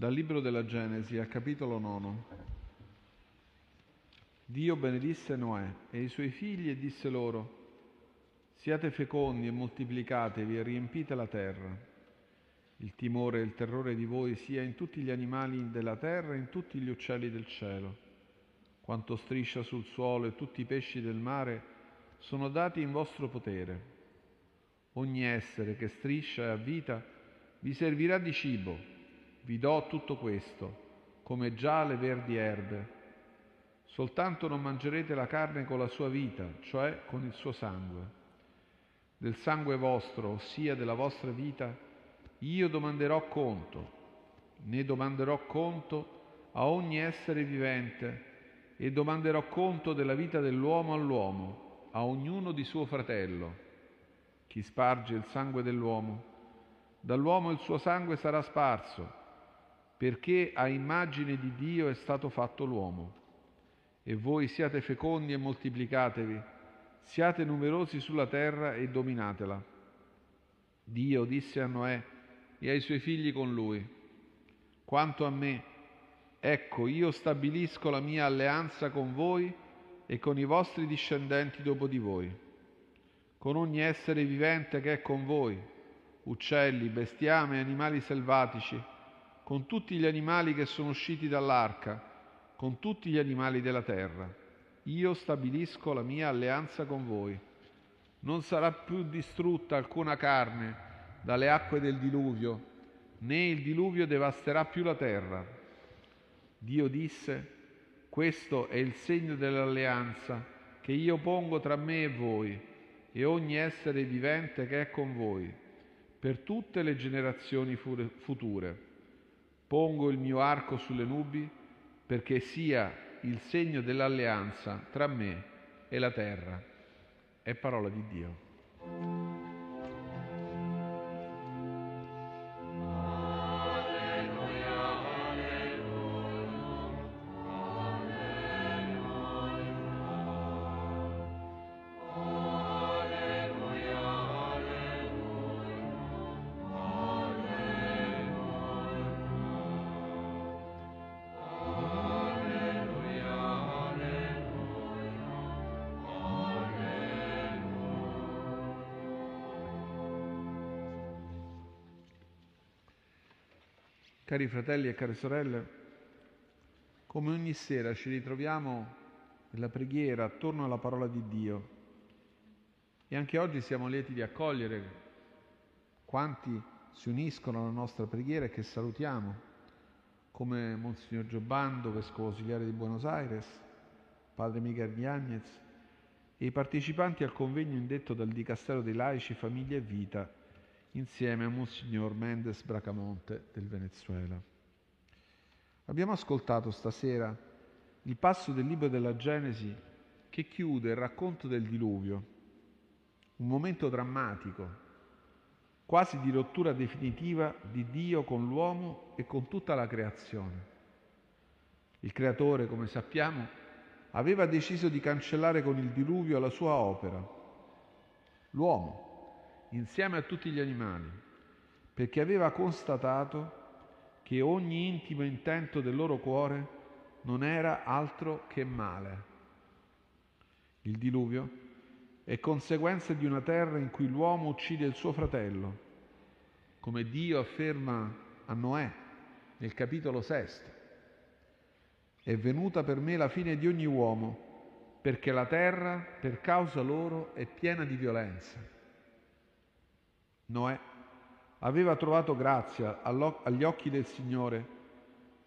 Dal libro della Genesi al capitolo 9. Dio benedisse Noè e i suoi figli e disse loro, siate fecondi e moltiplicatevi e riempite la terra. Il timore e il terrore di voi sia in tutti gli animali della terra e in tutti gli uccelli del cielo. Quanto striscia sul suolo e tutti i pesci del mare sono dati in vostro potere. Ogni essere che striscia e ha vita vi servirà di cibo vi do tutto questo, come già le verdi erbe. Soltanto non mangerete la carne con la sua vita, cioè con il suo sangue. Del sangue vostro, ossia della vostra vita, io domanderò conto, ne domanderò conto a ogni essere vivente e domanderò conto della vita dell'uomo all'uomo, a ognuno di suo fratello. Chi sparge il sangue dell'uomo, dall'uomo il suo sangue sarà sparso perché a immagine di Dio è stato fatto l'uomo. E voi siate fecondi e moltiplicatevi, siate numerosi sulla terra e dominatela. Dio disse a Noè e ai suoi figli con lui, quanto a me, ecco io stabilisco la mia alleanza con voi e con i vostri discendenti dopo di voi, con ogni essere vivente che è con voi, uccelli, bestiame, animali selvatici, con tutti gli animali che sono usciti dall'arca, con tutti gli animali della terra. Io stabilisco la mia alleanza con voi. Non sarà più distrutta alcuna carne dalle acque del diluvio, né il diluvio devasterà più la terra. Dio disse, questo è il segno dell'alleanza che io pongo tra me e voi e ogni essere vivente che è con voi, per tutte le generazioni future Pongo il mio arco sulle nubi perché sia il segno dell'alleanza tra me e la terra. È parola di Dio. Cari fratelli e care sorelle, come ogni sera ci ritroviamo nella preghiera attorno alla parola di Dio. E anche oggi siamo lieti di accogliere quanti si uniscono alla nostra preghiera e che salutiamo, come Monsignor Giobando, Vescovo Ausiliare di Buenos Aires, Padre Miguel Gnagnez e i partecipanti al convegno indetto dal Dicastero dei Laici, Famiglia e Vita insieme a Monsignor Mendes Bracamonte del Venezuela. Abbiamo ascoltato stasera il passo del libro della Genesi che chiude il racconto del diluvio, un momento drammatico, quasi di rottura definitiva di Dio con l'uomo e con tutta la creazione. Il creatore, come sappiamo, aveva deciso di cancellare con il diluvio la sua opera, l'uomo, insieme a tutti gli animali, perché aveva constatato che ogni intimo intento del loro cuore non era altro che male. Il diluvio è conseguenza di una terra in cui l'uomo uccide il suo fratello, come Dio afferma a Noè nel capitolo sesto. È venuta per me la fine di ogni uomo, perché la terra, per causa loro, è piena di violenza. Noè aveva trovato grazia agli occhi del Signore,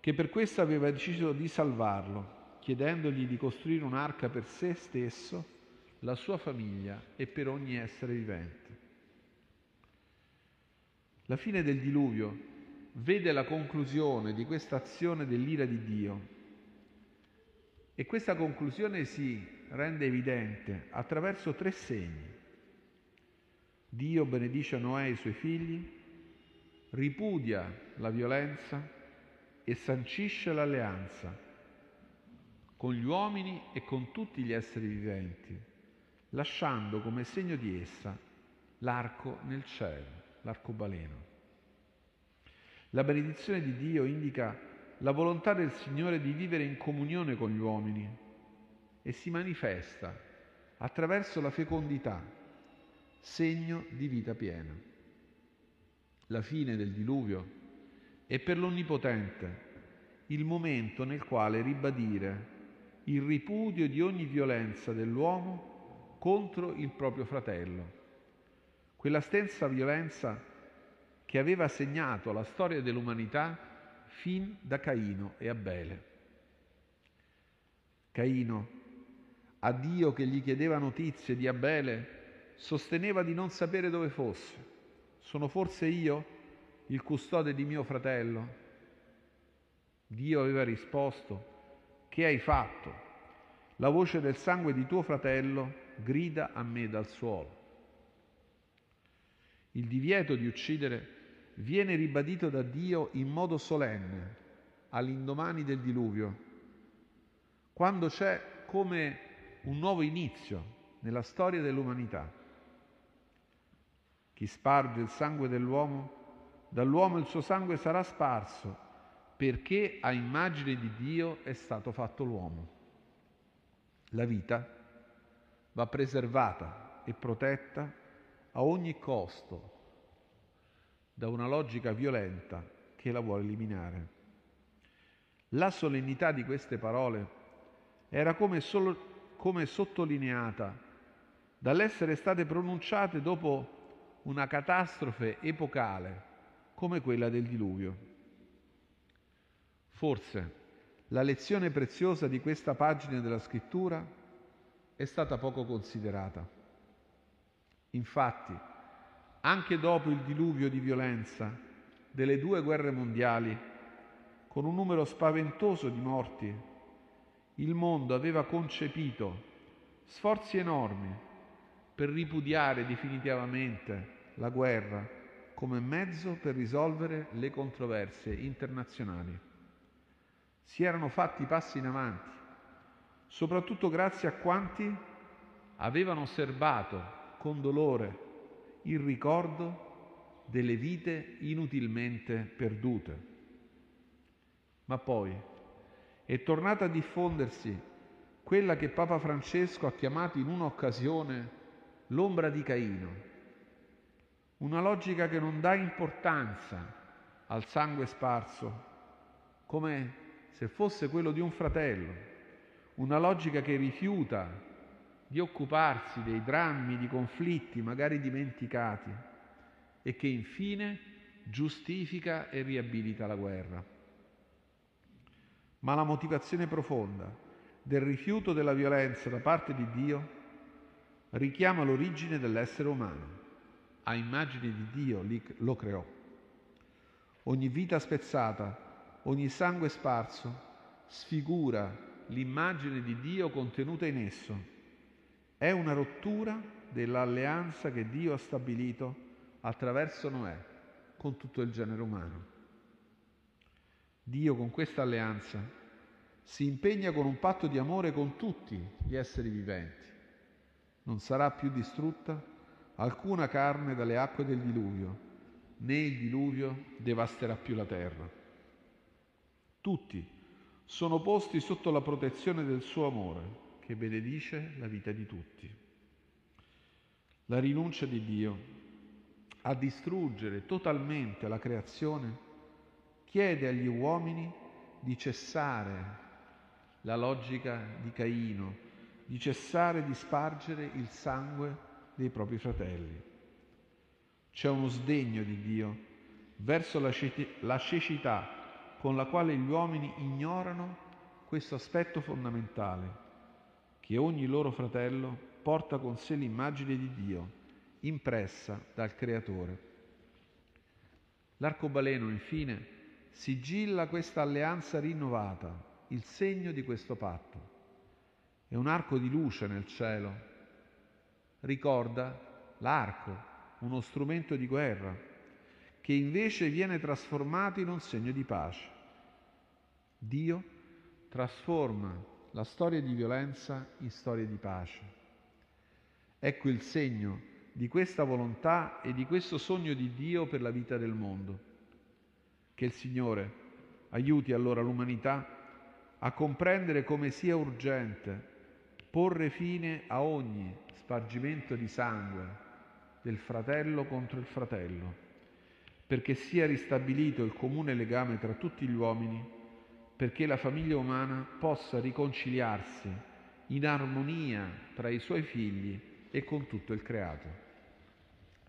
che per questo aveva deciso di salvarlo, chiedendogli di costruire un'arca per sé stesso, la sua famiglia e per ogni essere vivente. La fine del diluvio vede la conclusione di questa azione dell'ira di Dio e questa conclusione si rende evidente attraverso tre segni. Dio benedice Noè e i suoi figli, ripudia la violenza e sancisce l'alleanza con gli uomini e con tutti gli esseri viventi, lasciando come segno di essa l'arco nel cielo, l'arcobaleno. La benedizione di Dio indica la volontà del Signore di vivere in comunione con gli uomini e si manifesta attraverso la fecondità, segno di vita piena. La fine del diluvio è per l'Onnipotente il momento nel quale ribadire il ripudio di ogni violenza dell'uomo contro il proprio fratello. Quella stessa violenza che aveva segnato la storia dell'umanità fin da Caino e Abele. Caino, a Dio che gli chiedeva notizie di Abele, sosteneva di non sapere dove fosse. Sono forse io il custode di mio fratello? Dio aveva risposto, che hai fatto? La voce del sangue di tuo fratello grida a me dal suolo. Il divieto di uccidere viene ribadito da Dio in modo solenne all'indomani del diluvio, quando c'è come un nuovo inizio nella storia dell'umanità. Chi sparge il sangue dell'uomo, dall'uomo il suo sangue sarà sparso, perché a immagine di Dio è stato fatto l'uomo. La vita va preservata e protetta a ogni costo da una logica violenta che la vuole eliminare. La solennità di queste parole era come, solo, come sottolineata dall'essere state pronunciate dopo una catastrofe epocale come quella del diluvio. Forse la lezione preziosa di questa pagina della scrittura è stata poco considerata. Infatti, anche dopo il diluvio di violenza delle due guerre mondiali, con un numero spaventoso di morti, il mondo aveva concepito sforzi enormi per ripudiare definitivamente la guerra come mezzo per risolvere le controversie internazionali. Si erano fatti passi in avanti, soprattutto grazie a quanti avevano osservato con dolore il ricordo delle vite inutilmente perdute. Ma poi è tornata a diffondersi quella che Papa Francesco ha chiamato in un'occasione l'ombra di Caino, una logica che non dà importanza al sangue sparso come se fosse quello di un fratello, una logica che rifiuta di occuparsi dei drammi, di conflitti magari dimenticati e che infine giustifica e riabilita la guerra. Ma la motivazione profonda del rifiuto della violenza da parte di Dio richiama l'origine dell'essere umano. A immagine di Dio lo creò. Ogni vita spezzata, ogni sangue sparso sfigura l'immagine di Dio contenuta in esso è una rottura dell'alleanza che Dio ha stabilito attraverso Noè con tutto il genere umano. Dio con questa alleanza si impegna con un patto di amore con tutti gli esseri viventi. Non sarà più distrutta alcuna carne dalle acque del diluvio, né il diluvio devasterà più la terra. Tutti sono posti sotto la protezione del suo amore che benedice la vita di tutti. La rinuncia di Dio a distruggere totalmente la creazione chiede agli uomini di cessare la logica di Caino, di cessare di spargere il sangue dei propri fratelli. C'è uno sdegno di Dio verso la, cecità con la quale gli uomini ignorano questo aspetto fondamentale che ogni loro fratello porta con sé l'immagine di Dio, impressa dal Creatore. L'arcobaleno, infine, sigilla questa alleanza rinnovata, il segno di questo patto. È un arco di luce nel cielo. Ricorda l'arco, uno strumento di guerra, che invece viene trasformato in un segno di pace. Dio trasforma la storia di violenza in storia di pace. Ecco il segno di questa volontà e di questo sogno di Dio per la vita del mondo. Che il Signore aiuti allora l'umanità a comprendere come sia urgente porre fine a ogni spargimento di sangue del fratello contro il fratello, perché sia ristabilito il comune legame tra tutti gli uomini, perché la famiglia umana possa riconciliarsi in armonia tra i suoi figli e con tutto il creato.